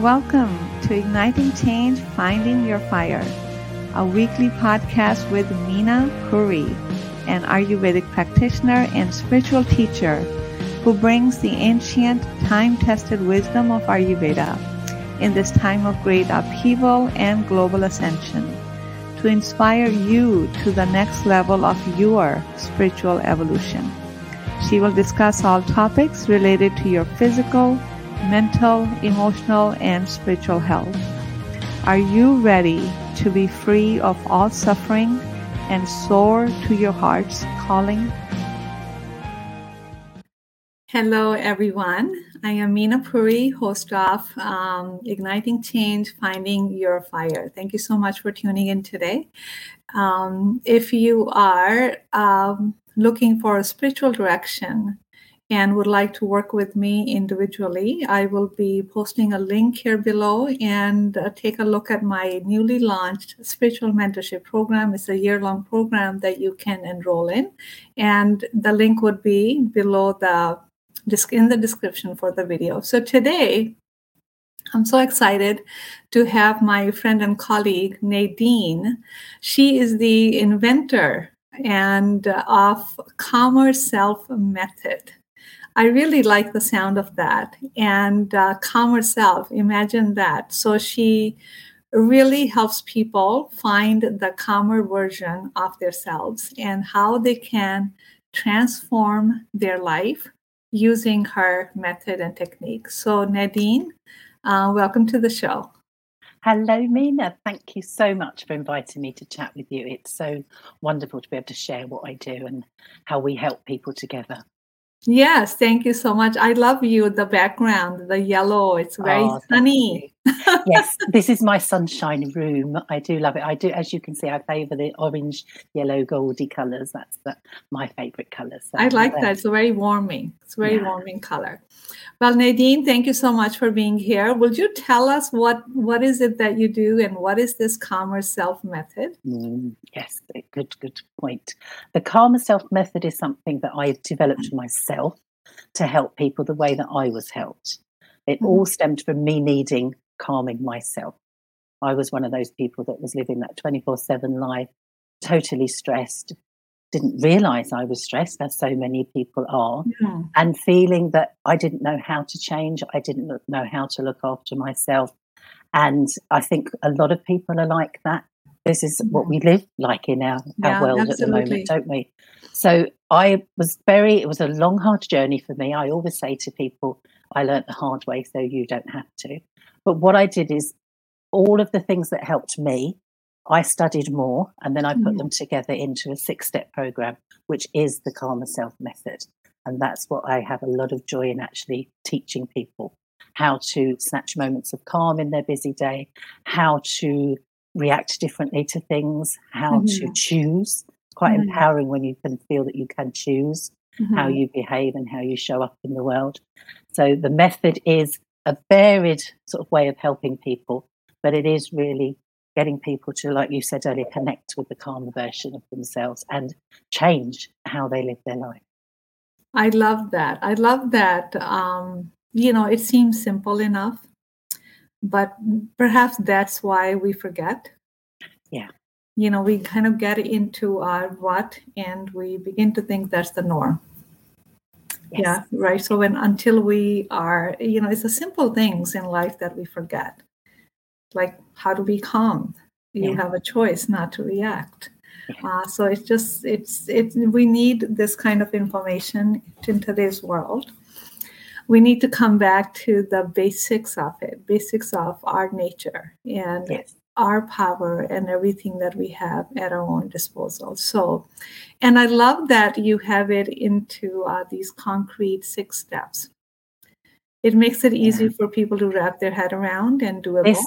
Welcome to Igniting Change Finding Your Fire, a weekly podcast with Meena Puri, an Ayurvedic practitioner and spiritual teacher who brings the ancient, time tested wisdom of Ayurveda in this time of great upheaval and global ascension to inspire you to the next level of your spiritual evolution. She will discuss all topics related to your physical, mental, emotional, and spiritual health. Are you ready to be free of all suffering and soar to your heart's calling? Hello, everyone. I am Meena Puri, host of um, Igniting Change Finding Your Fire. Thank you so much for tuning in today. Um, if you are um, looking for a spiritual direction, and would like to work with me individually, I will be posting a link here below and uh, take a look at my newly launched spiritual mentorship program. It's a year long program that you can enroll in. And the link would be below the in the description for the video. So today, I'm so excited to have my friend and colleague Nadine. She is the inventor and uh, of Calmer Self Method. I really like the sound of that. And uh, calmer self, imagine that. So she really helps people find the calmer version of themselves and how they can transform their life using her method and technique. So, Nadine, uh, welcome to the show. Hello, Meena. Thank you so much for inviting me to chat with you. It's so wonderful to be able to share what I do and how we help people together. Yes, thank you so much. I love you, the background, the yellow. It's very oh, sunny. Yes, this is my sunshine room. I do love it. I do, as you can see, I favour the orange, yellow, goldy colours. That's the, my favourite colours. So I like that. It's very warming. It's very yeah. warming colour. Well, Nadine, thank you so much for being here. Would you tell us what what is it that you do and what is this calmer self method? Mm, yes, eh, good, good point. The calmer self method is something that I've developed mm. myself to help people the way that I was helped. It all mm. stemmed from me needing calming myself. I was one of those people that was living that 24 7 life, totally stressed, didn't realize I was stressed, as so many people are, yeah. and feeling that I didn't know how to change. I didn't know how to look after myself. And I think a lot of people are like that. This is what mm-hmm. we live like in our, yeah, our world absolutely. at the moment, don't we? So I was very, it was a long, hard journey for me. I always say to people, I learned the hard way, so you don't have to. But what I did is all of the things that helped me, I studied more and then I put mm. them together into a six step program, which is the Calmer Self Method. And that's what I have a lot of joy in actually teaching people how to snatch moments of calm in their busy day, how to react differently to things, how mm-hmm. to choose. It's quite mm-hmm. empowering when you can feel that you can choose mm-hmm. how you behave and how you show up in the world. So the method is a varied sort of way of helping people, but it is really getting people to, like you said earlier, connect with the calmer version of themselves and change how they live their life. I love that. I love that. Um, you know, it seems simple enough, but perhaps that's why we forget. Yeah. You know, we kind of get into our rut and we begin to think that's the norm. Yes. Yeah, right. So when until we are, you know, it's the simple things in life that we forget. Like how to be calm. You yeah. have a choice not to react. Yeah. Uh, so it's just it's it's we need this kind of information in today's world. We need to come back to the basics of it, basics of our nature, and yes our power and everything that we have at our own disposal. So, and I love that you have it into uh, these concrete six steps. It makes it easy yeah. for people to wrap their head around and. This,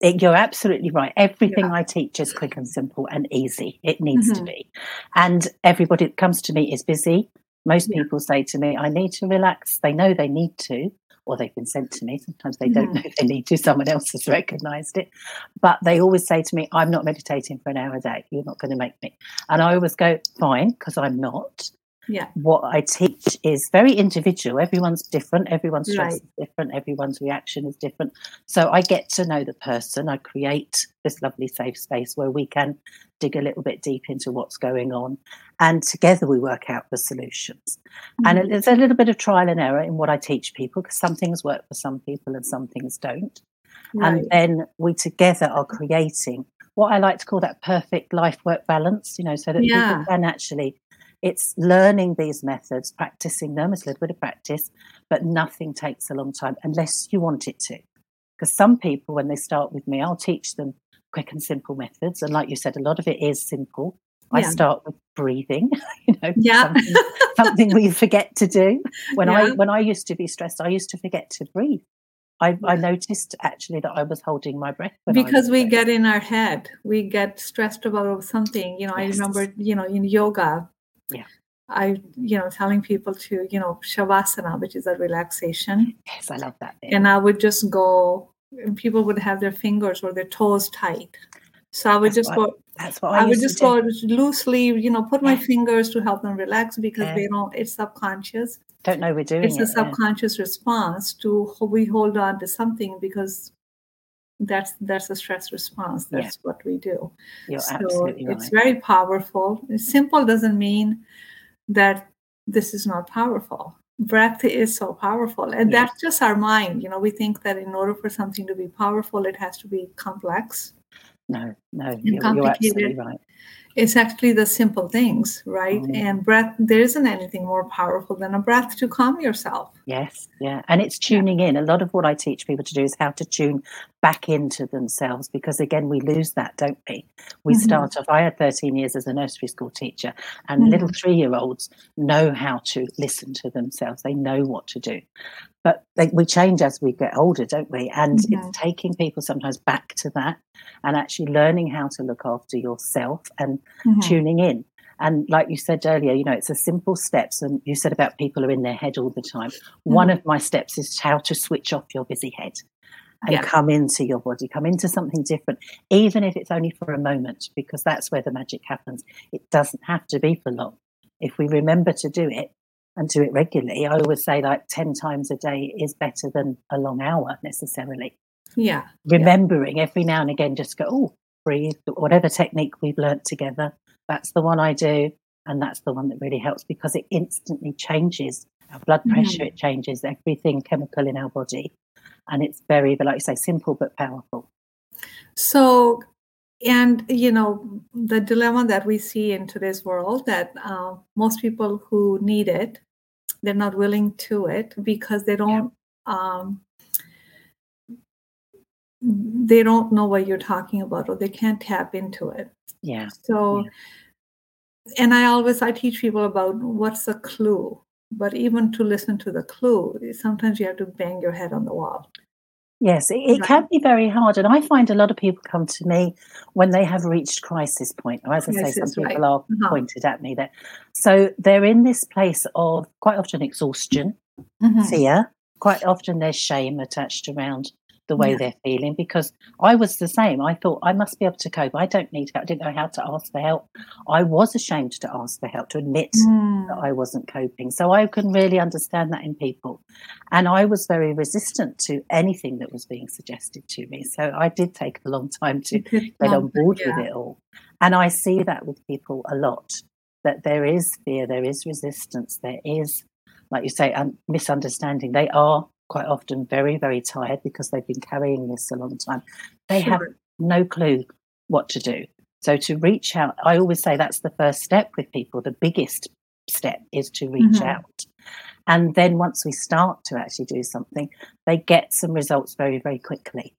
it, you're absolutely right. Everything yeah. I teach is quick and simple and easy. It needs mm-hmm. to be. And everybody that comes to me is busy. Most yeah. people say to me, I need to relax. They know they need to, or they've been sent to me. Sometimes they don't mm-hmm. know if they need to, someone else has recognized it. But they always say to me, I'm not meditating for an hour a day. You're not going to make me. And I always go, fine, because I'm not. Yeah. What I teach is very individual. Everyone's different. Everyone's stress Right. is different. Everyone's reaction is different. So I get to know the person. I create this lovely safe space where we can dig a little bit deep into what's going on, and together we work out the solutions. And Mhm. there's a little bit of trial and error in what I teach people because some things work for some people and some things don't. right. And then we together are creating what I like to call that perfect life work balance, you know, so that Yeah. people can actually, it's learning these methods, practicing them, it's a little bit of practice, but nothing takes a long time unless you want it to. Because some people, when they start with me, I'll teach them quick and simple methods. And like you said, a lot of it is simple. I start with breathing, you know, Yeah. something, something we forget to do. When I when I used to be stressed, I used to forget to breathe. I, I noticed actually that I was holding my breath when I was because we stressed. get in our head we get stressed about something you know i remember you know in yoga Yeah. i you know telling people to you know shavasana which is a relaxation Yes, I love that bit. and i would just go and people would have their fingers or their toes tight so i would That's just what go That's what I, I, would just go loosely, you know, put my Yeah. fingers to help them relax because Yeah. they don't. It's subconscious. Don't know we're doing It's a it. yeah. subconscious response to we hold on to something because that's that's a stress response. Yeah. That's what we do. You're so absolutely right. it's very powerful. Simple doesn't mean that this is not powerful. Breath is so powerful, and Yes. that's just our mind. You know, we think that in order for something to be powerful, it has to be complex. no, no, you're, you're absolutely right. It's actually the simple things, right? Mhm. And breath, there isn't anything more powerful than a breath to calm yourself. Yes, yeah. And it's tuning in. A lot of what I teach people to do is how to tune back into themselves because, again, we lose that, don't we? We Mhm. start off, I had 13 years as a nursery school teacher, and little three year olds know how to listen to themselves. They know what to do. But they, we change as we get older, don't we? And Mhm. it's taking people sometimes back to that and actually learning how to look after yourself and Mhm. tuning in. And like you said earlier, you know, it's a simple steps. And you said about people are in their head all the time. One of my steps is how to switch off your busy head and Yeah. come into your body, come into something different, even if it's only for a moment, because that's where the magic happens. It doesn't have to be for long. If we remember to do it and do it regularly, I always say like 10 times a day is better than a long hour necessarily Yeah. remembering every now and again just go oh breathe whatever technique we've learnt together that's the one i do and that's the one that really helps because it instantly changes our blood pressure it changes everything chemical in our body and it's very like you say simple but powerful So, and you know, the dilemma that we see in today's world that uh, most people who need it, they're not willing to it because they don't. Um, they don't know what you're talking about or they can't tap into it yeah so and i always i teach people about what's a clue but even to listen to the clue sometimes you have to bang your head on the wall yes it, it can be very hard and i find a lot of people come to me when they have reached crisis point or as i say Crisis, some right. people are Uh-huh. pointed at me there so they're in this place of quite often exhaustion Mhm. fear. Quite often there's shame attached around the way Yeah. they're feeling because I was the same. I thought I must be able to cope. I don't need help. I didn't know how to ask for help. I was ashamed to ask for help, to admit Mm. that I wasn't coping. So I can really understand that in people. And I was very resistant to anything that was being suggested to me. So I did take a long time to get on board yeah. with it all. And I see that with people a lot that there is fear, there is resistance, there is, like you say, um, misunderstanding. They are quite often very, very tired because they've been carrying this a long time. They have no clue what to do. So to reach out, I always say that's the first step with people. The biggest step is to reach Mhm. out. And then once we start to actually do something, they get some results very, very quickly.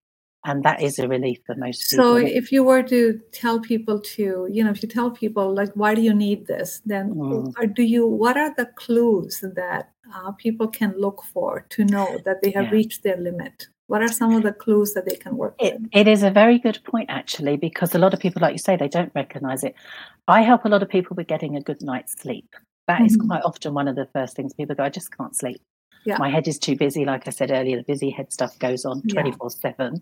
And that is a relief for most people. So if you were to tell people to, you know, if you tell people like, why do you need this? Then, Mm. or do you? What are the clues that uh, people can look for to know that they have Yeah. reached their limit? What are some of the clues that they can work It, with? it is a very good point, actually, because a lot of people, like you say, they don't recognize it. I help a lot of people with getting a good night's sleep. That is Mhm. quite often one of the first things people go, I just can't sleep. Yeah. My head is too busy. Like I said earlier, the busy head stuff goes on 24 yeah. 7.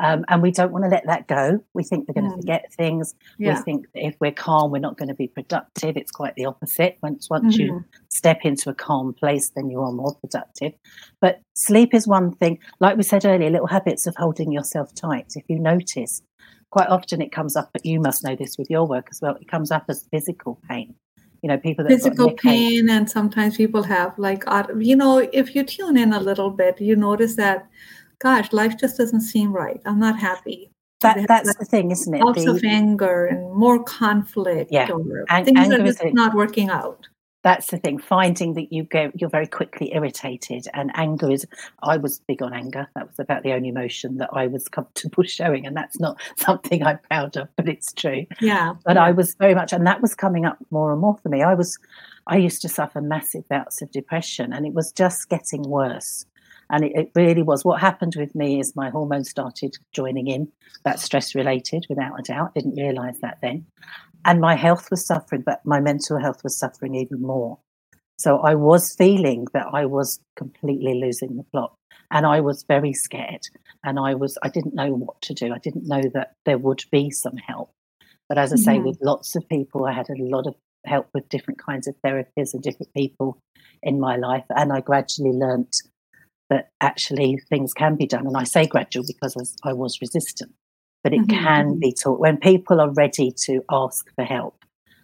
Um, and we don't want to let that go. We think we're going to mm. forget things. Yeah. We think that if we're calm, we're not going to be productive. It's quite the opposite. Once, once mm-hmm. you step into a calm place, then you are more productive. But sleep is one thing. Like we said earlier, little habits of holding yourself tight. If you notice, quite often it comes up, but you must know this with your work as well. It comes up as physical pain you know people that physical pain and sometimes people have like you know if you tune in a little bit you notice that gosh life just doesn't seem right. I'm not happy. That, that's like the thing isn't it? lots the, of anger and more conflict yeah or Ang- things are just not working out that's the thing finding that you go you're very quickly irritated and anger is i was big on anger. That was about the only emotion that i was comfortable showing and that's not something i'm proud of but it's true. Yeah but yeah. i was very much and that was coming up more and more for me. I was i used to suffer massive bouts of depression and it was just getting worse. And it, it really was. What happened with me is my hormones started joining in. That's stress related without a doubt. Didn't realize that then and my health was suffering, but my mental health was suffering even more. So I was feeling that I was completely losing the plot and I was very scared and I was I didn't know what to do. I didn't know that there would be some help. But as I say, mm-hmm. with lots of people, I had a lot of help with different kinds of therapies and different people in my life. And I gradually learnt that actually things can be done. And I say gradual because I was resistant but it mm-hmm. can mm-hmm. be taught when people are ready to ask for help.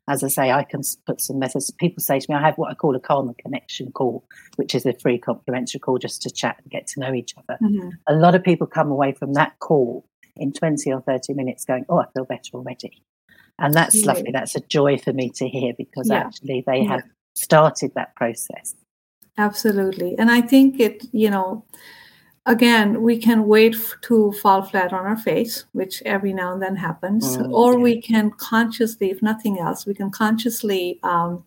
As I say, I can put some methods. People say to me, I have what I call a Calmer Connection call, which is a free complimentary call just to chat and get to know each other. Mm-hmm. A lot of people come away from that call in 20 or 30 minutes going, Oh, I feel better already. And that's yeah. lovely. That's a joy for me to hear because yeah. actually they yeah. have started that process. Absolutely. And I think it, you know, again, we can wait to fall flat on our face, which every now and then happens, mm, or we can consciously, if nothing else, we can consciously, um,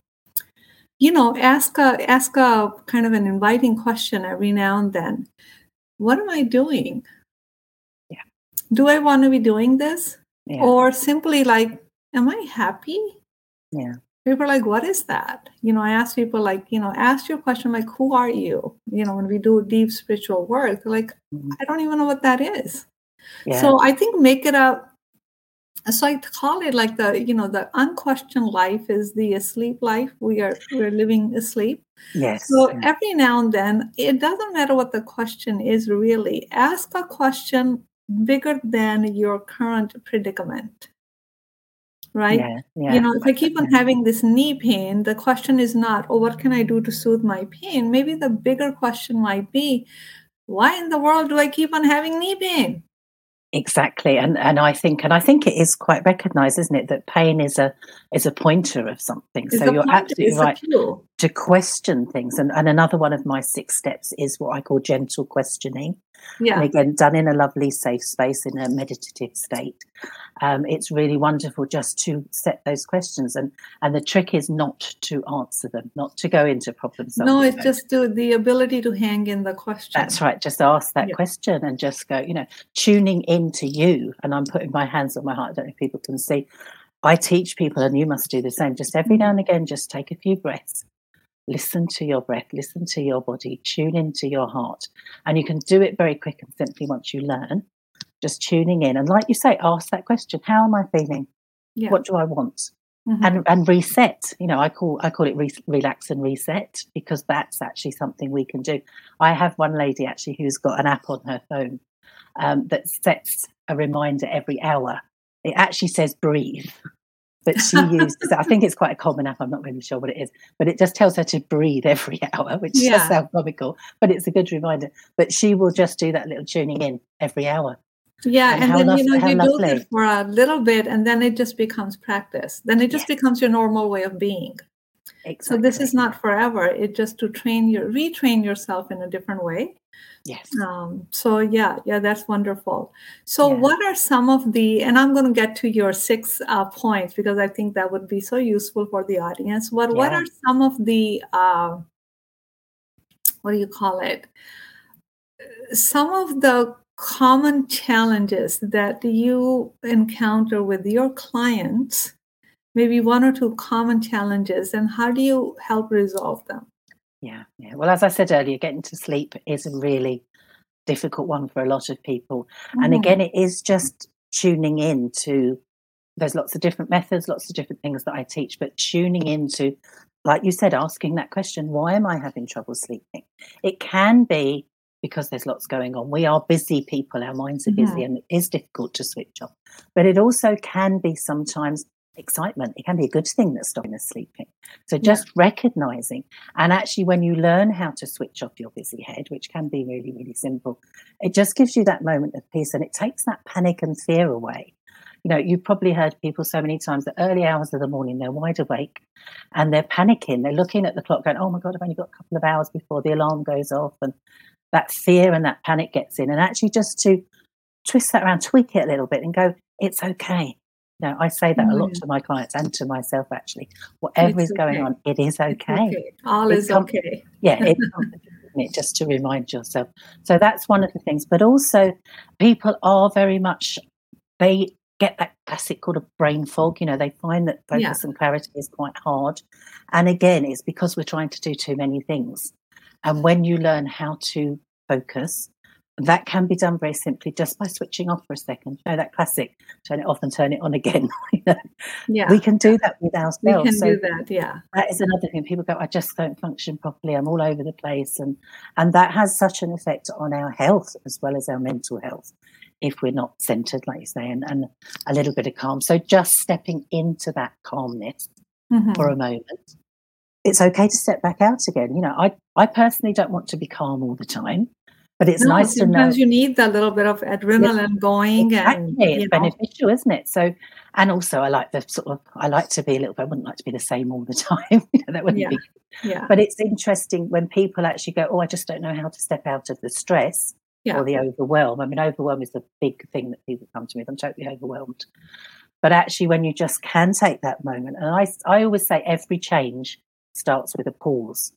you know, ask a ask a kind of an inviting question every now and then. What am I doing? Yeah. Do I want to be doing this? Yeah. Or simply like, am I happy? Yeah people are like what is that? You know i ask people like you know ask your question like who are you? You know when we do deep spiritual work like mm-hmm. i don't even know what that is. Yeah. so i think make it a so i call it like the you know the unquestioned life is the asleep life. We are we're living asleep. Yes so every now and then it doesn't matter what the question is really ask a question bigger than your current predicament right? Yeah, yeah. You know, if I keep on having this knee pain, the question is not, oh, what can I do to soothe my pain? Maybe the bigger question might be, why in the world do I keep on having knee pain? Exactly, and and I think and I think it is quite recognised, isn't it, that pain is a is a pointer of something. It's so you're pointer, absolutely right to question things. And and another one of my six steps is what I call gentle questioning. Yeah. And again, done in a lovely safe space in a meditative state. Um, it's really wonderful just to set those questions. And and the trick is not to answer them, not to go into problem solving. No, it's just to, the ability to hang in the question. That's right. Just ask that yeah. question and just go, you know, tuning into you. And I'm putting my hands on my heart. I don't know if people can see. I teach people, and you must do the same. Just every now and again, just take a few breaths listen to your breath, listen to your body, tune into your heart. And you can do it very quick and simply once you learn, just tuning in. And like you say, ask that question How am I feeling? Yeah. What do I want? Mm-hmm. And, and reset. You know, I call I call it re- relax and reset because that's actually something we can do. I have one lady actually who's got an app on her phone um, that sets a reminder every hour. It actually says breathe but she uses I think it's quite a common app. I'm not really sure what it is, but it just tells her to breathe every hour, which yeah. does sound comical, but it's a good reminder. But she will just do that little tuning in every hour. Yeah, and, and then lovely, you know you lovely. do it for a little bit, and then it just becomes practice. Then it just yes. becomes your normal way of being. Exactly. So this is not forever. It's just to train your retrain yourself in a different way. Yes. Um, so yeah, yeah, that's wonderful. So yeah. what are some of the? And I'm going to get to your six uh, points because I think that would be so useful for the audience. What yeah. What are some of the? Uh, what do you call it? Some of the common challenges that you encounter with your clients maybe one or two common challenges and how do you help resolve them Yeah, yeah. Well, as I said earlier, getting to sleep is a really difficult one for a lot of people. Mm. And again, it is just tuning in to there's lots of different methods, lots of different things that I teach, but tuning into, like you said, asking that question, why am I having trouble sleeping? It can be because there's lots going on. We are busy people, our minds are busy, mm-hmm. and it is difficult to switch off. But it also can be sometimes excitement. It can be a good thing that's stopping us sleeping. So just yeah. recognizing, and actually, when you learn how to switch off your busy head, which can be really, really simple, it just gives you that moment of peace and it takes that panic and fear away. You know, you've probably heard people so many times the early hours of the morning, they're wide awake and they're panicking. They're looking at the clock going, oh my God, I've only got a couple of hours before the alarm goes off. And that fear and that panic gets in. And actually, just to twist that around, tweak it a little bit and go, it's okay. No, I say that a lot mm. to my clients and to myself actually. Whatever it's is okay. going on, it is okay. okay. All is com- okay. yeah, it's it just to remind yourself. So that's one of the things. But also, people are very much they get that classic called a brain fog. You know, they find that focus yeah. and clarity is quite hard. And again, it's because we're trying to do too many things. And when you learn how to focus, that can be done very simply just by switching off for a second. You know, that classic turn it off and turn it on again. yeah. We can do that with ourselves. We can so do that, yeah. That is another thing. People go, I just don't function properly. I'm all over the place. And and that has such an effect on our health as well as our mental health if we're not centered, like you say, and, and a little bit of calm. So just stepping into that calmness mm-hmm. for a moment it's okay to step back out again. You know, I, I personally don't want to be calm all the time. But it's no, nice to know. Sometimes you need that little bit of adrenaline going. Exactly. And, it's know. beneficial, isn't it? So, and also I like the sort of, I like to be a little bit, I wouldn't like to be the same all the time. that wouldn't yeah. be. Yeah. But it's interesting when people actually go, oh, I just don't know how to step out of the stress yeah. or the overwhelm. I mean, overwhelm is the big thing that people come to me. I'm totally overwhelmed. But actually, when you just can take that moment, and I, I always say every change starts with a pause.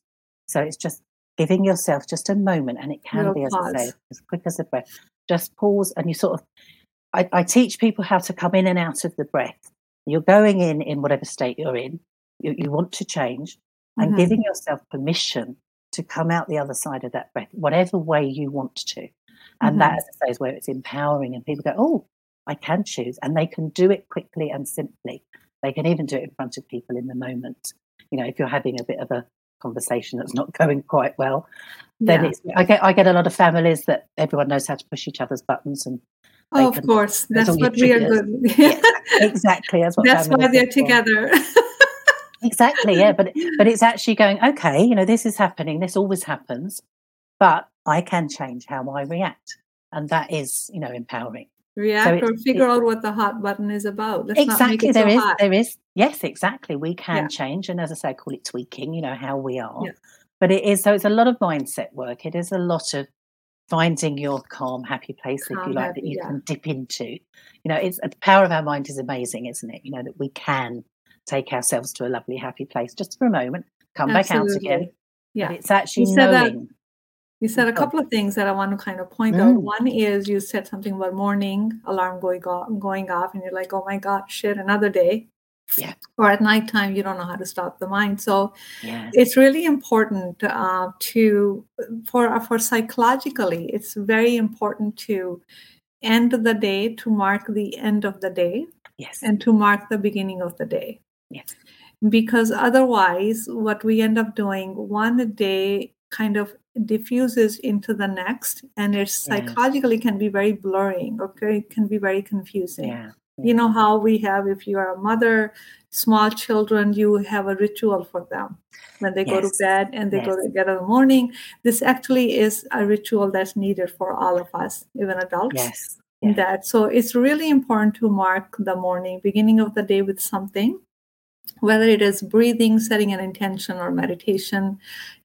So it's just giving yourself just a moment, and it can be, as pause. I say, as quick as a breath. Just pause, and you sort of. I, I, teach people how to come in and out of the breath. You're going in in whatever state you're in. You, you want to change, and mm-hmm. giving yourself permission to come out the other side of that breath, whatever way you want to. And mm-hmm. that, as I say, is where it's empowering, and people go, "Oh, I can choose," and they can do it quickly and simply. They can even do it in front of people in the moment. You know, if you're having a bit of a conversation that's not going quite well, then yeah. it's I get I get a lot of families that everyone knows how to push each other's buttons and Oh, of course, that's what we are good. exactly, that's what. That's why they're together. exactly, yeah, but but it's actually going okay. You know, this is happening. This always happens, but I can change how I react, and that is, you know, empowering react so or figure out what the hot button is about. Let's exactly. There so is, hot. there is, yes, exactly. We can yeah. change. And as I say, I call it tweaking, you know, how we are. Yeah. But it is, so it's a lot of mindset work. It is a lot of finding your calm, happy place, calm, if you like, happy, that you yeah. can dip into. You know, it's the power of our mind is amazing, isn't it? You know, that we can take ourselves to a lovely, happy place just for a moment, come Absolutely. back out again. Yeah. But it's actually You said knowing you said a couple of things that I want to kind of point mm. out. One is you said something about morning alarm going off, going off, and you're like, "Oh my god, shit, another day." Yeah. Or at nighttime, you don't know how to stop the mind. So yes. it's really important uh, to for for psychologically, it's very important to end the day to mark the end of the day. Yes. And to mark the beginning of the day. Yes. Because otherwise, what we end up doing one day kind of diffuses into the next and it psychologically can be very blurring okay it can be very confusing yeah. You know mm. how we have if you are a mother small children you have a ritual for them when they yes. go to bed and they yes. go together in the morning this actually is a ritual that's needed for all of us even adults yes yeah. that so it's really important to mark the morning beginning of the day with something whether it is breathing, setting an intention, or meditation,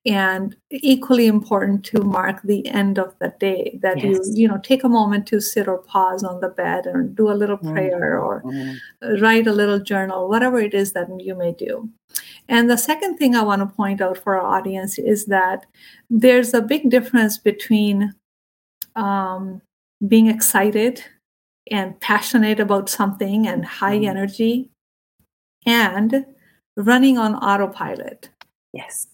and equally important to mark the end of the day that yes. you you know take a moment to sit or pause on the bed and do a little mm-hmm. prayer or mm-hmm. write a little journal, whatever it is that you may do. And the second thing I want to point out for our audience is that there's a big difference between um, being excited and passionate about something and high mm-hmm. energy and running on autopilot. Yes.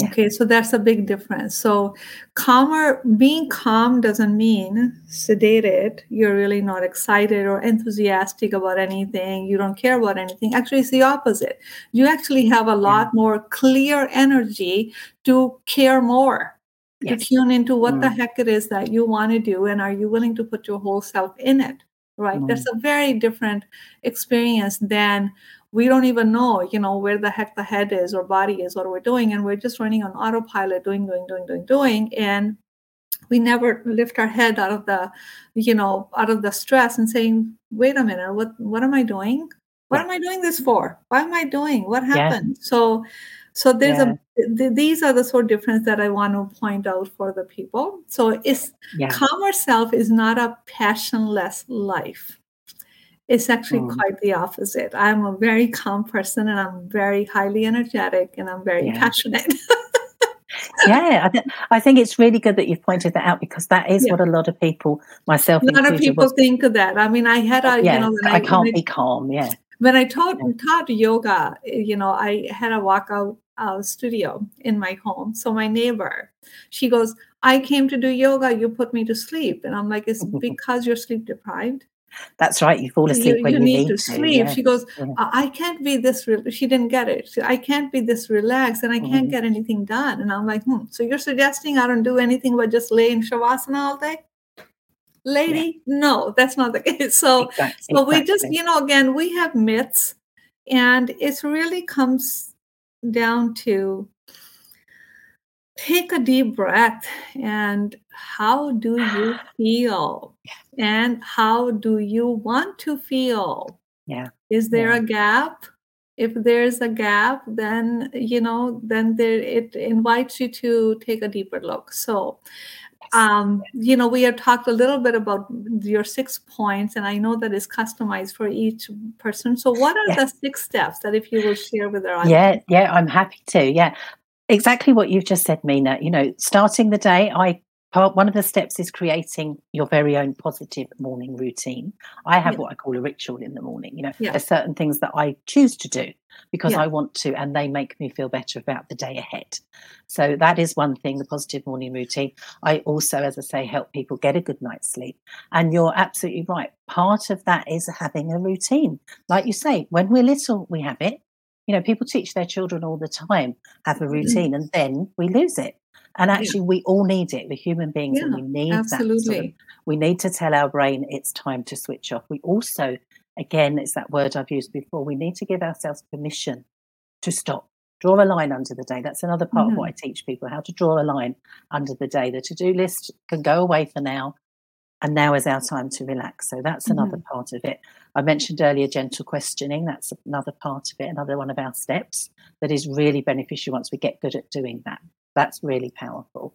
Yeah. Okay, so that's a big difference. So, calmer, being calm doesn't mean sedated. You're really not excited or enthusiastic about anything. You don't care about anything. Actually, it's the opposite. You actually have a lot yeah. more clear energy to care more, yes. to tune into what mm. the heck it is that you want to do, and are you willing to put your whole self in it? Right? Mm. That's a very different experience than we don't even know, you know, where the heck the head is or body is, what we're doing. And we're just running on autopilot, doing, doing, doing, doing, doing. And we never lift our head out of the, you know, out of the stress and saying, wait a minute, what what am I doing? What am I doing this for? Why am I doing? What happened? So so there's a th- these are the sort of difference that I want to point out for the people. So it's calmer self is not a passionless life. It's actually mm. quite the opposite. I'm a very calm person and I'm very highly energetic and I'm very yeah. passionate. yeah, I, th- I, think it's really good that you've pointed that out because that is yeah. what a lot of people, myself, a lot of people was, think of that. I mean, I had a, yeah, you know, I, I can't be calm. Yeah. When I taught yeah. taught yoga, you know, I had a walkout uh, studio in my home. So my neighbor, she goes, "I came to do yoga. You put me to sleep," and I'm like, "It's because you're sleep deprived." That's right. You fall asleep you, when you, you need, need to sleep. Yeah. She goes, yeah. I can't be this. Re-. She didn't get it. I can't be this relaxed, and I can't mm. get anything done. And I'm like, hmm. So you're suggesting I don't do anything but just lay in shavasana all day? Lady, yeah. no, that's not the case. So, exactly. so we just, you know, again, we have myths, and it really comes down to take a deep breath and how do you feel and how do you want to feel yeah is there yeah. a gap if there's a gap then you know then there it invites you to take a deeper look so um, you know, we have talked a little bit about your six points, and I know that is customized for each person. So, what are yeah. the six steps that if you will share with our audience? Yeah, yeah, I'm happy to. Yeah, exactly what you've just said, Meena. You know, starting the day, I part one of the steps is creating your very own positive morning routine. I have yeah. what I call a ritual in the morning. You know, yeah. there's certain things that I choose to do because yeah. I want to, and they make me feel better about the day ahead. So that is one thing, the positive morning routine. I also, as I say, help people get a good night's sleep. And you're absolutely right. Part of that is having a routine. Like you say, when we're little, we have it. You know, people teach their children all the time, have a mm-hmm. routine, mm-hmm. and then we lose it. And actually, yeah. we all need it. We're human beings, yeah, and we need absolutely. that. Sort of, we need to tell our brain it's time to switch off. We also, again, it's that word I've used before. We need to give ourselves permission to stop. Draw a line under the day. That's another part mm-hmm. of what I teach people: how to draw a line under the day. The to-do list can go away for now, and now is our time to relax. So that's mm-hmm. another part of it. I mentioned earlier gentle questioning. That's another part of it, another one of our steps that is really beneficial once we get good at doing that. That's really powerful.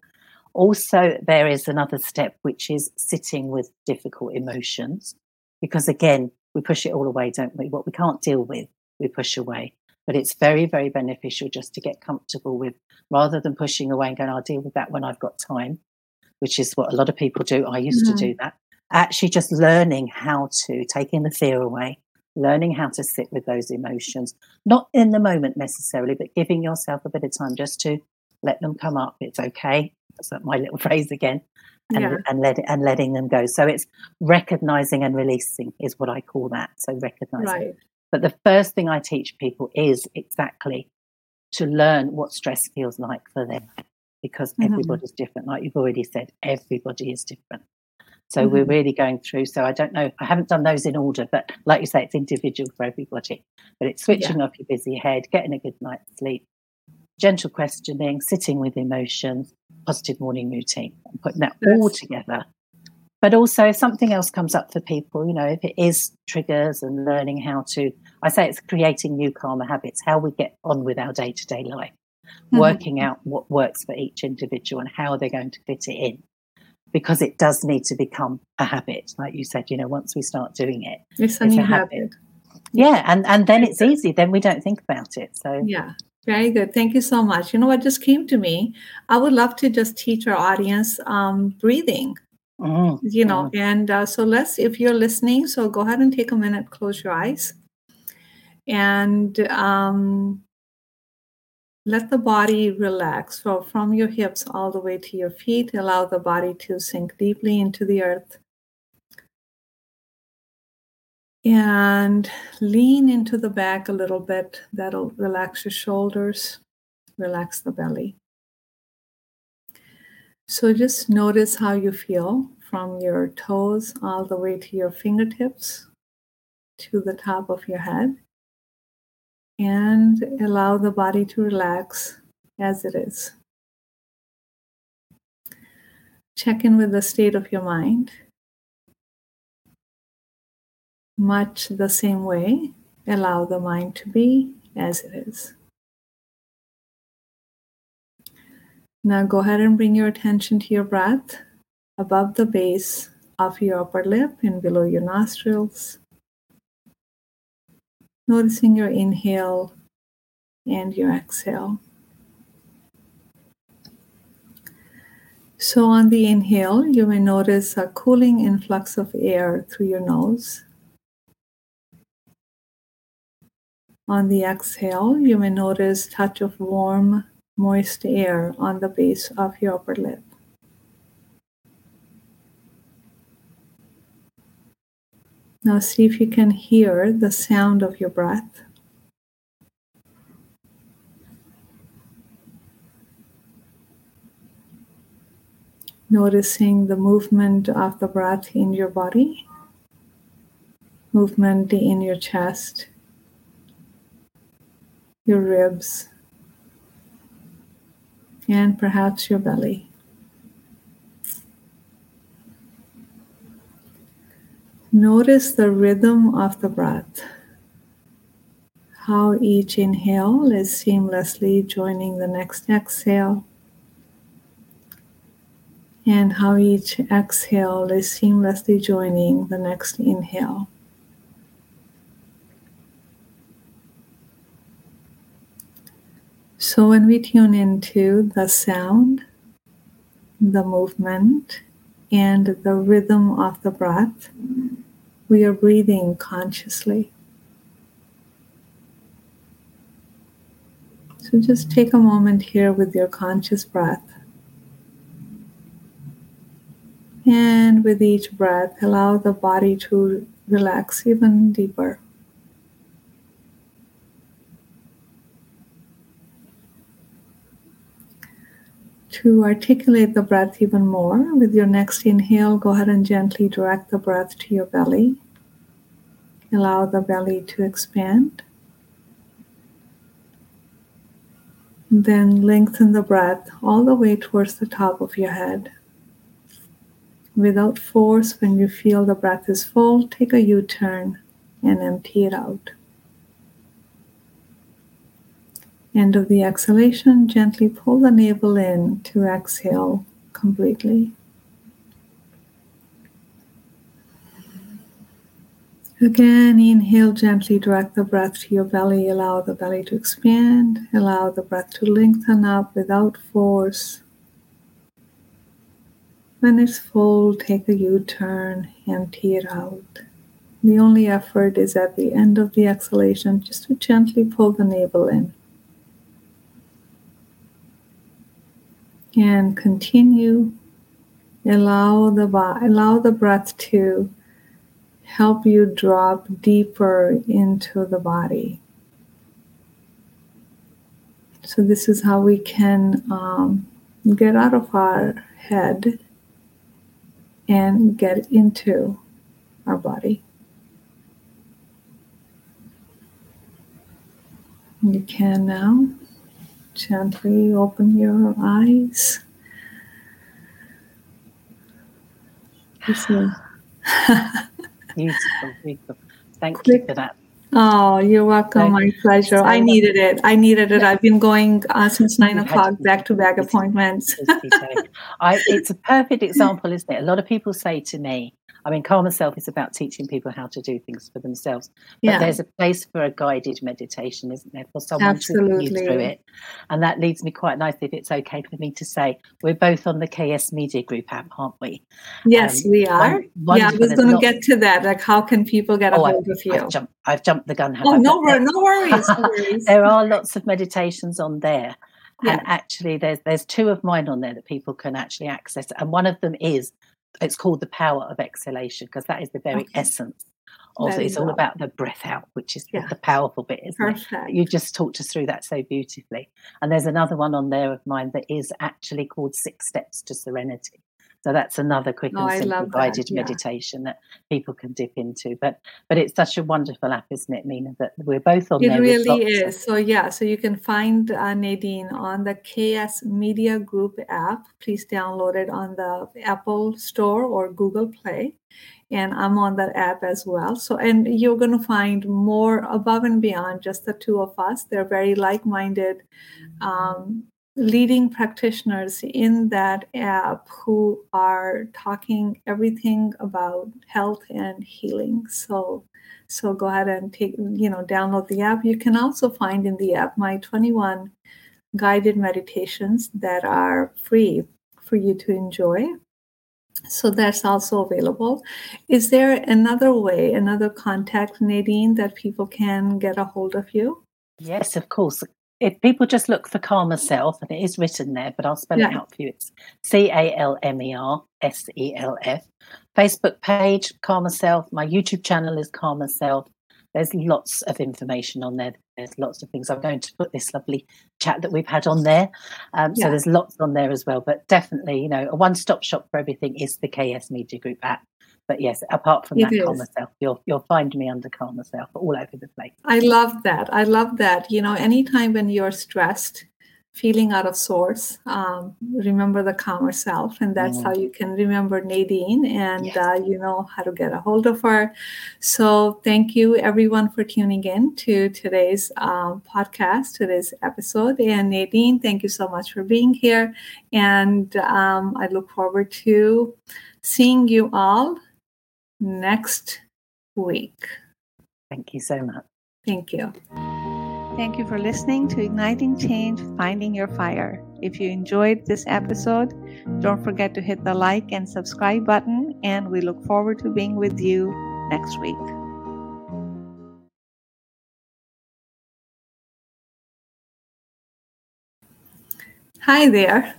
Also, there is another step, which is sitting with difficult emotions, because again, we push it all away, don't we? What we can't deal with, we push away. But it's very, very beneficial just to get comfortable with, rather than pushing away and going, I'll deal with that when I've got time, which is what a lot of people do. I used mm-hmm. to do that. Actually, just learning how to taking the fear away, learning how to sit with those emotions, not in the moment necessarily, but giving yourself a bit of time just to let them come up. It's okay. That's my little phrase again. And, yeah. and let and letting them go. So it's recognizing and releasing is what I call that. So recognizing. Right. But the first thing I teach people is exactly to learn what stress feels like for them, because mm-hmm. everybody's different. Like you've already said, everybody is different. So mm-hmm. we're really going through. So I don't know. I haven't done those in order, but like you say, it's individual for everybody. But it's switching yeah. off your busy head, getting a good night's sleep, gentle questioning, sitting with emotions, positive morning routine, and putting that yes. all together. But also, if something else comes up for people, you know, if it is triggers and learning how to, I say it's creating new calmer habits, how we get on with our day to day life, mm-hmm. working out what works for each individual and how they're going to fit it in. Because it does need to become a habit, like you said. You know, once we start doing it, it's a, it's a habit. habit. Yeah, and and then it's easy. Then we don't think about it. So yeah, very good. Thank you so much. You know what just came to me? I would love to just teach our audience um, breathing. Mm, you know, mm. and uh, so let's, if you're listening, so go ahead and take a minute, close your eyes, and um, let the body relax. So, from your hips all the way to your feet, allow the body to sink deeply into the earth. And lean into the back a little bit. That'll relax your shoulders, relax the belly. So, just notice how you feel from your toes all the way to your fingertips to the top of your head and allow the body to relax as it is. Check in with the state of your mind. Much the same way, allow the mind to be as it is. Now go ahead and bring your attention to your breath above the base of your upper lip and below your nostrils. Noticing your inhale and your exhale. So, on the inhale, you may notice a cooling influx of air through your nose. On the exhale, you may notice touch of warm, moist air on the base of your upper lip. Now see if you can hear the sound of your breath. Noticing the movement of the breath in your body, movement in your chest, your ribs, and perhaps your belly. Notice the rhythm of the breath, how each inhale is seamlessly joining the next exhale, and how each exhale is seamlessly joining the next inhale. So, when we tune into the sound, the movement, and the rhythm of the breath, we are breathing consciously. So just take a moment here with your conscious breath. And with each breath, allow the body to relax even deeper. To articulate the breath even more, with your next inhale, go ahead and gently direct the breath to your belly. Allow the belly to expand. Then lengthen the breath all the way towards the top of your head. Without force, when you feel the breath is full, take a U turn and empty it out. End of the exhalation, gently pull the navel in to exhale completely. Again, inhale gently, direct the breath to your belly, allow the belly to expand, allow the breath to lengthen up without force. When it's full, take a U turn, empty it out. The only effort is at the end of the exhalation just to gently pull the navel in. And continue allow the allow the breath to help you drop deeper into the body. So this is how we can um, get out of our head and get into our body. You can now Gently open your eyes. beautiful, beautiful. Thank Click. you for that. Oh, you're welcome. My pleasure. I needed it. I needed it. I've been going uh, since nine o'clock, back to back appointments. I, it's a perfect example, isn't it? A lot of people say to me, I mean, Calmer Self is about teaching people how to do things for themselves. But Yeah, there's a place for a guided meditation, isn't there, for someone to lead you through absolutely. it. And that leads me quite nicely, if it's okay for me to say, we're both on the KS Media Group app, aren't we? Yes, Um, we are. one, Yeah, I was going to get to that. Like, how can people get a Oh, I, hold of you? I've jumped. I've jumped the gun. Oh, I? no, wor- no worries, no worries. there are lots of meditations on there, and actually, there's there's two of mine on there that people can actually access, and one of them is it's called the power of exhalation because that is the very okay. essence of it. It's all about the breath out, which is the, Yeah, the powerful bit, isn't it? perfect. You just talked us through that so beautifully. And there's another one on there of mine that is actually called Six Steps to Serenity. So that's another quick Oh, and simple love that. guided Yeah. meditation that people can dip into. But but it's such a wonderful app, isn't it, Meena? That we're both on It there with really lots of is. So, yeah, so you can find uh, Nadine on the KS Media Group app. Please download it on the Apple Store or Google Play. And I'm on that app as well. So, and you're going to find more above and beyond just the two of us. They're very like minded um, leading practitioners in that app who are talking everything about health and healing. So, so go ahead and take, you know, download the app. You can also find in the app my 21 guided meditations that are free for you to enjoy. So that's also available. Is there another way, another contact, Nadine, that people can get a hold of you? Yes, of course. If people just look for Calmer Self, and it is written there, but I'll spell it out for you. It's C A L M E R S E L F. Facebook page, Calmer Self. My YouTube channel is Calmer Self. There's lots of information on there. There's lots of things. I'm going to put this lovely chat that we've had on there. Um, so there's lots on there as well. But definitely, you know, a one-stop shop for everything is the KS Media Group app. But yes, apart from it that, Calmer is. Self, you'll you'll find me under Calmer Self all over the place. I love that. I love that. You know, anytime when you're stressed, feeling out of sorts, um, remember the calmer self, and that's how Mm, you can remember Nadine, and yes. uh, you know how to get a hold of her. So, thank you everyone for tuning in to today's um, podcast, today's episode. And Nadine, thank you so much for being here, and um, I look forward to seeing you all next week. Thank you so much. Thank you. Thank you for listening to Igniting Change Finding Your Fire. If you enjoyed this episode, don't forget to hit the like and subscribe button, and we look forward to being with you next week. Hi there.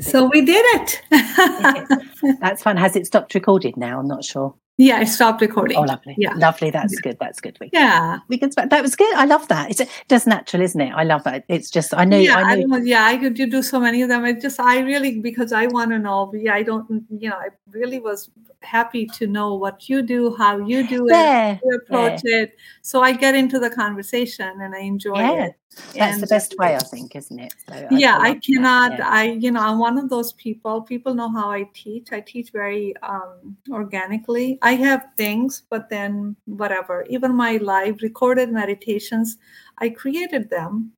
So we did it. That's fun. Has it stopped recorded now? I'm not sure. Yeah, I stopped recording. Oh, lovely, Yeah. lovely. That's Yeah. good. That's good. We Yeah. we can. That was good. I love that. It's just natural, isn't it? I love that. It's just. I knew. Yeah, I I knew. Yeah, I could do do so many of them. I just, I really, because I want to know. Yeah, I don't. You know, I really was happy to know what you do, how you do it, you approach it. So I get into the conversation and I enjoy Yeah. it. That's the best way, I think, isn't it? So I, yeah, I I that. cannot. Yeah. I, you know, I'm one of those people. People know how I teach. I teach very um, organically. I have things, but then whatever. Even my live recorded meditations, I created them,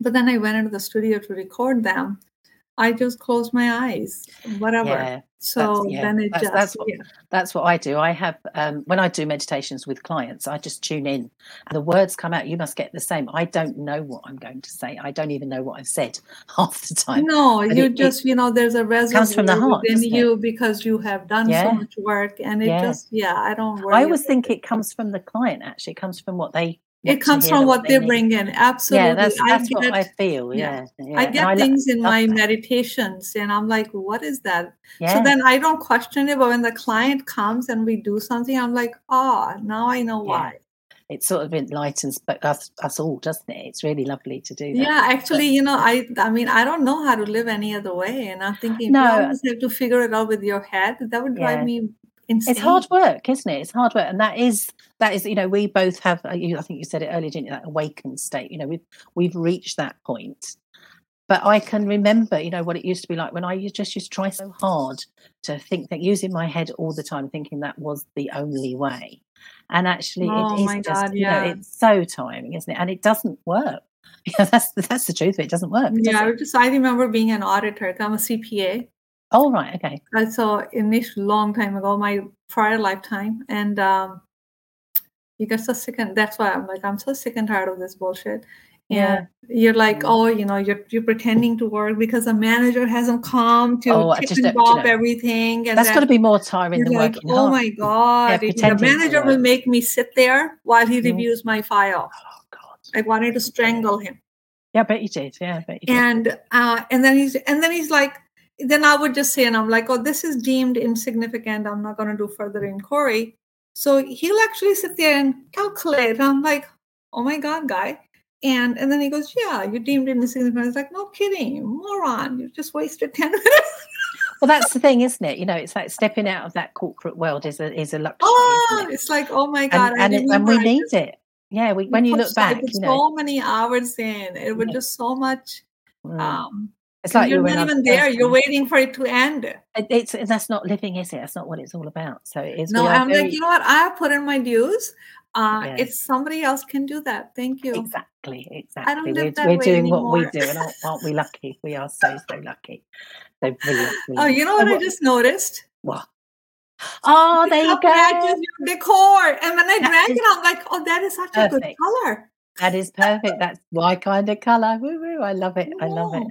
but then I went into the studio to record them. I just close my eyes, whatever. Yeah. So yeah, then it that's- just that's what- yeah. That's what I do. I have um, when I do meditations with clients, I just tune in, and the words come out. You must get the same. I don't know what I'm going to say. I don't even know what I've said half the time. No, But you it- it just you know there's a comes from the heart, within it? you because you have done so much work, and it Yeah. just yeah. I don't worry. I always think it comes from the client. Actually, it comes from what they. It comes from what they need. bring in. Absolutely. Yeah, that's I that's what I feel. yeah. Yeah, yeah. I get lo- things in my that. meditations and I'm like, what is that? Yeah, So then I don't question it, but when the client comes and we do something, I'm like, ah, now I know why. it sort of enlightens but us us all, doesn't it? It's really lovely to do that. Yeah, actually, you know, I I mean, I don't know how to live any other way. And I'm thinking No. you always have to figure it out with your head, that would drive me insane. It's hard work, isn't it? It's hard work, and that is that is you know we both have. uh, I think you said it earlier, didn't you? That awakened state. You know we've we've reached that point. But I can remember, you know, what it used to be like when I just used to try so hard to think that using my head all the time, thinking that was the only way. And actually, Oh it is my just, God, you know, yeah. it's so timing, isn't it? And it doesn't work. Because that's that's the truth. of It It doesn't work. does Yeah, it? I just I remember being an auditor. I'm a CPA. Oh right, okay. I saw initial long time ago, my prior lifetime, and um, you get so sick and that's why I'm like I'm so sick and tired of this bullshit. And you're like, oh, you know, you're you're pretending to work because a manager hasn't come to Oh, just and don't- you know, everything, and That's got to be more tiring than like, working oh hard. my god, the pretending to manager will make me sit there while he Mhm. reviews my file. Oh God. I wanted to strangle him. Yeah, I bet you did. Yeah, I bet you did. and uh, and then he's and then he's like then i would just say and i'm like oh this is deemed insignificant. I'm not going to do further inquiry. So he'll actually sit there and calculate. And i'm like oh my god guy. And and then he goes yeah you're deemed insignificant. It's like no kidding moron. You just wasted 10 minutes. Well, that's the thing, isn't it? You know, it's like stepping out of that corporate world is a is a luxury, oh it? it's like oh my god And I and, and we I need just- it. Yeah, we, we when you look back, you know, so many hours in. It was Yeah. just so much mm, um it's like you're when not even there first you're waiting for it to end It's that's not living, is it? That's not what it's all about. So it is. No, I'm like, you know what? I put in my dues. Uh, Yeah. If somebody else can do that, thank you. Exactly, exactly. live We're, that we're way doing what we anymore. do, and aren't, aren't we lucky? We are so so lucky. So brilliant. Oh, you know what I just noticed? what? Oh, there you go. decor. And when I drank is it, I'm like, oh, that is such a good color. That is perfect. That's my kind of colour. Woo woo! I love it. I love it.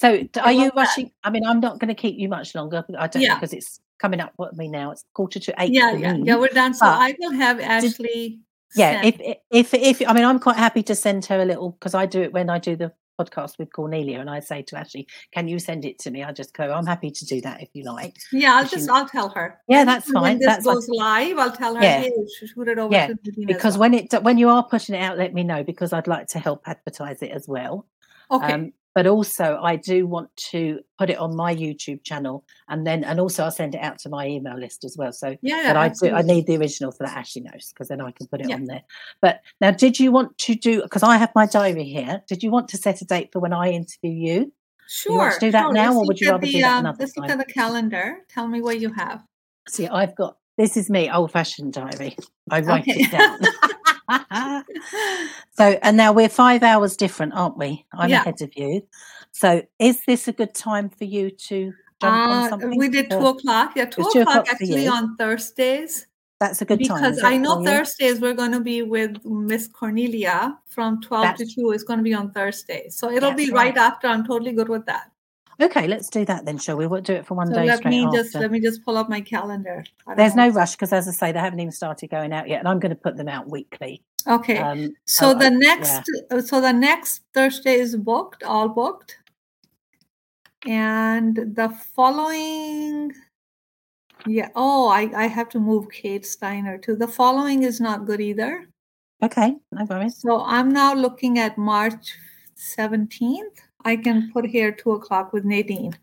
So, are you love that. rushing? I mean, I'm not going to keep you much longer. I don't Yeah. because it's coming up. What me now? It's quarter to eight. Yeah, yeah, me. yeah. We're done. So But I will have Ashley. yeah send- if if if i mean i'm quite happy to send her a little because i do it when i do the podcast with cornelia and i say to ashley can you send it to me i just go i'm happy to do that if you like yeah, I'll if you- just I'll tell her. Yeah, that's And When fine, this that's fine. goes live, I'll tell her, Yeah. hey, shoot it over Yeah, because well. when it when you are putting it out let me know because i'd like to help advertise it as well okay. um, but also i do want to put it on my youtube channel and then and also i'll send it out to my email list as well so yeah, but I do. I need the original for that Ashley knows because then I can put it Yeah. on there. But now, did you want to do? Because I have my diary here. Did you want to set a date for when I interview you? Sure. you want to do that now, or would you at rather the, do that um, another Let's look time? at the calendar. Tell me what you have. See, I've got this is me, old fashioned diary. I write Okay. it down. so, and now we're five hours different, aren't we? I'm Yeah. ahead of you. So, is this a good time for you to jump on Uh, something? we did two o'clock. Yeah, two two o'clock o'clock actually on Thursdays That's a good time. because I know? Thursdays we're going to be with Miss Cornelia from twelve to two. It's going to be on Thursday. so it'll be right right. after. I'm totally good with that. Okay, let's do that then, shall we? We'll do it for one So day let me after. just let me just pull up my calendar. There's know. no rush because, as I say, they haven't even started going out yet, and I'm going to put them out weekly. Okay. Um, so I- the I- next uh, so the next Thursday is booked, all booked. And the following yeah, oh, I, I have to move Kate Steiner too. The following is not good either. okay, no worries. So I'm now looking at March 17th. I can put here two o'clock with Nadine.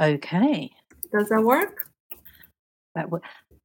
Okay, Does that work? that will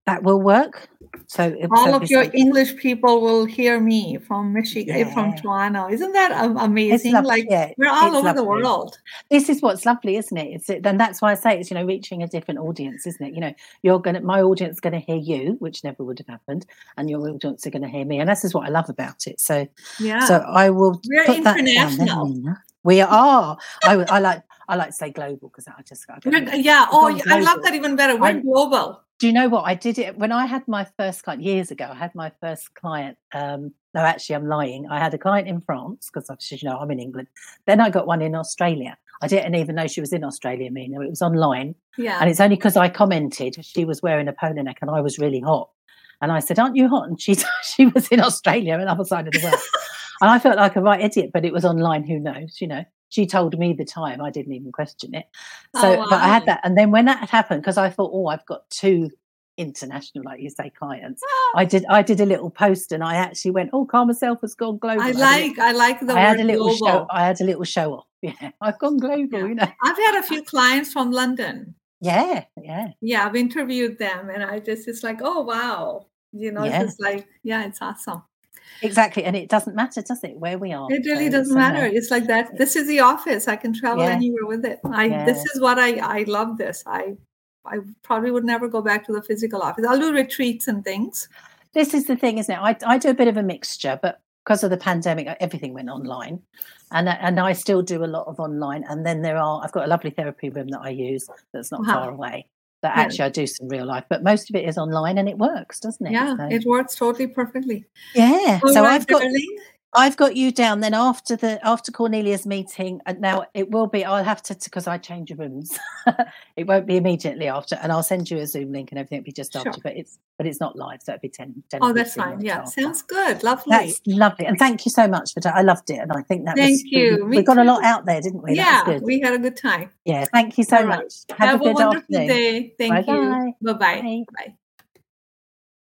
that will work. So it- All so of your English people will hear me from Michigan, eh, from Toronto. Isn't that amazing? Like yeah, we're all it's over the world. This is what's lovely, isn't it? It's then that's why I say it's you know reaching a different audience, isn't it? You know, you're gonna my audience is gonna hear you, which never would have happened, and your audience are gonna hear me, and this is what I love about it. So Yeah. so I will We're put that down there, international. We are. I, I like I like to say global because I just I get We're- really- yeah. Oh, I love that even better. We're global. Do you know what I did it when I had my first client years ago? I had my first client. Um, no, actually, I'm lying. I had a client in France because, as you know, I'm in England. Then I got one in Australia. I didn't even know she was in Australia. Meena, it was online, Yeah. and it's only because I commented she was wearing a polo neck and I was really hot. And I said, "Aren't you hot?" And she she was in Australia, another side of the world. And I felt like a right idiot, but it was online. Who knows? You know. She told me the time. I didn't even question it. Oh, so, Oh, but I had that, and then when that happened, because I thought, oh, I've got two international, like you say, clients. Ah. I did. I did a little post, and I actually went, "Oh, Calm Myself has gone global." I like I like the I had a little global. show. I had a little show off. Yeah, I've gone global. Yeah. You know. I've had a few clients from London. Yeah, yeah. Yeah, I've interviewed them, and I just it's like, oh wow, you know, Yeah. it's just like, yeah, it's awesome. Exactly, and it doesn't matter, does it, where we are? It really So doesn't uh, matter. It's like that. This is the office. I can travel Yeah. anywhere with it. I this is what I I love. This I I probably would never go back to the physical office. I'll do retreats and things. This is the thing, isn't it? I, I do a bit of a mixture, but because of the pandemic, everything went online, and and I still do a lot of online. And then there are I've got a lovely therapy room that I use that's not wow. far away. That actually yeah. I do some real life, but most of it is online and it works, doesn't it? Yeah, so. it works totally perfectly. Yeah. All so right, I've got. Darling. I've got you down. Then after the after Cornelia's meeting, and now it will be. I'll have to because I change rooms. it won't be immediately after, and I'll send you a Zoom link and everything. It'll be just sure. after, but it's but it's not live, so it'll be 10, 10 Oh, that's fine. Yeah, after. sounds good. Lovely. That's lovely, and thank you so much for that. I loved it, and I think that thank was, you. We, we got a lot out there, didn't we? Yeah, we had a good time. Yeah, thank you so much. Have, Have, a, good wonderful afternoon. day. Thank Bye-bye. you. Bye-bye. Bye. Bye.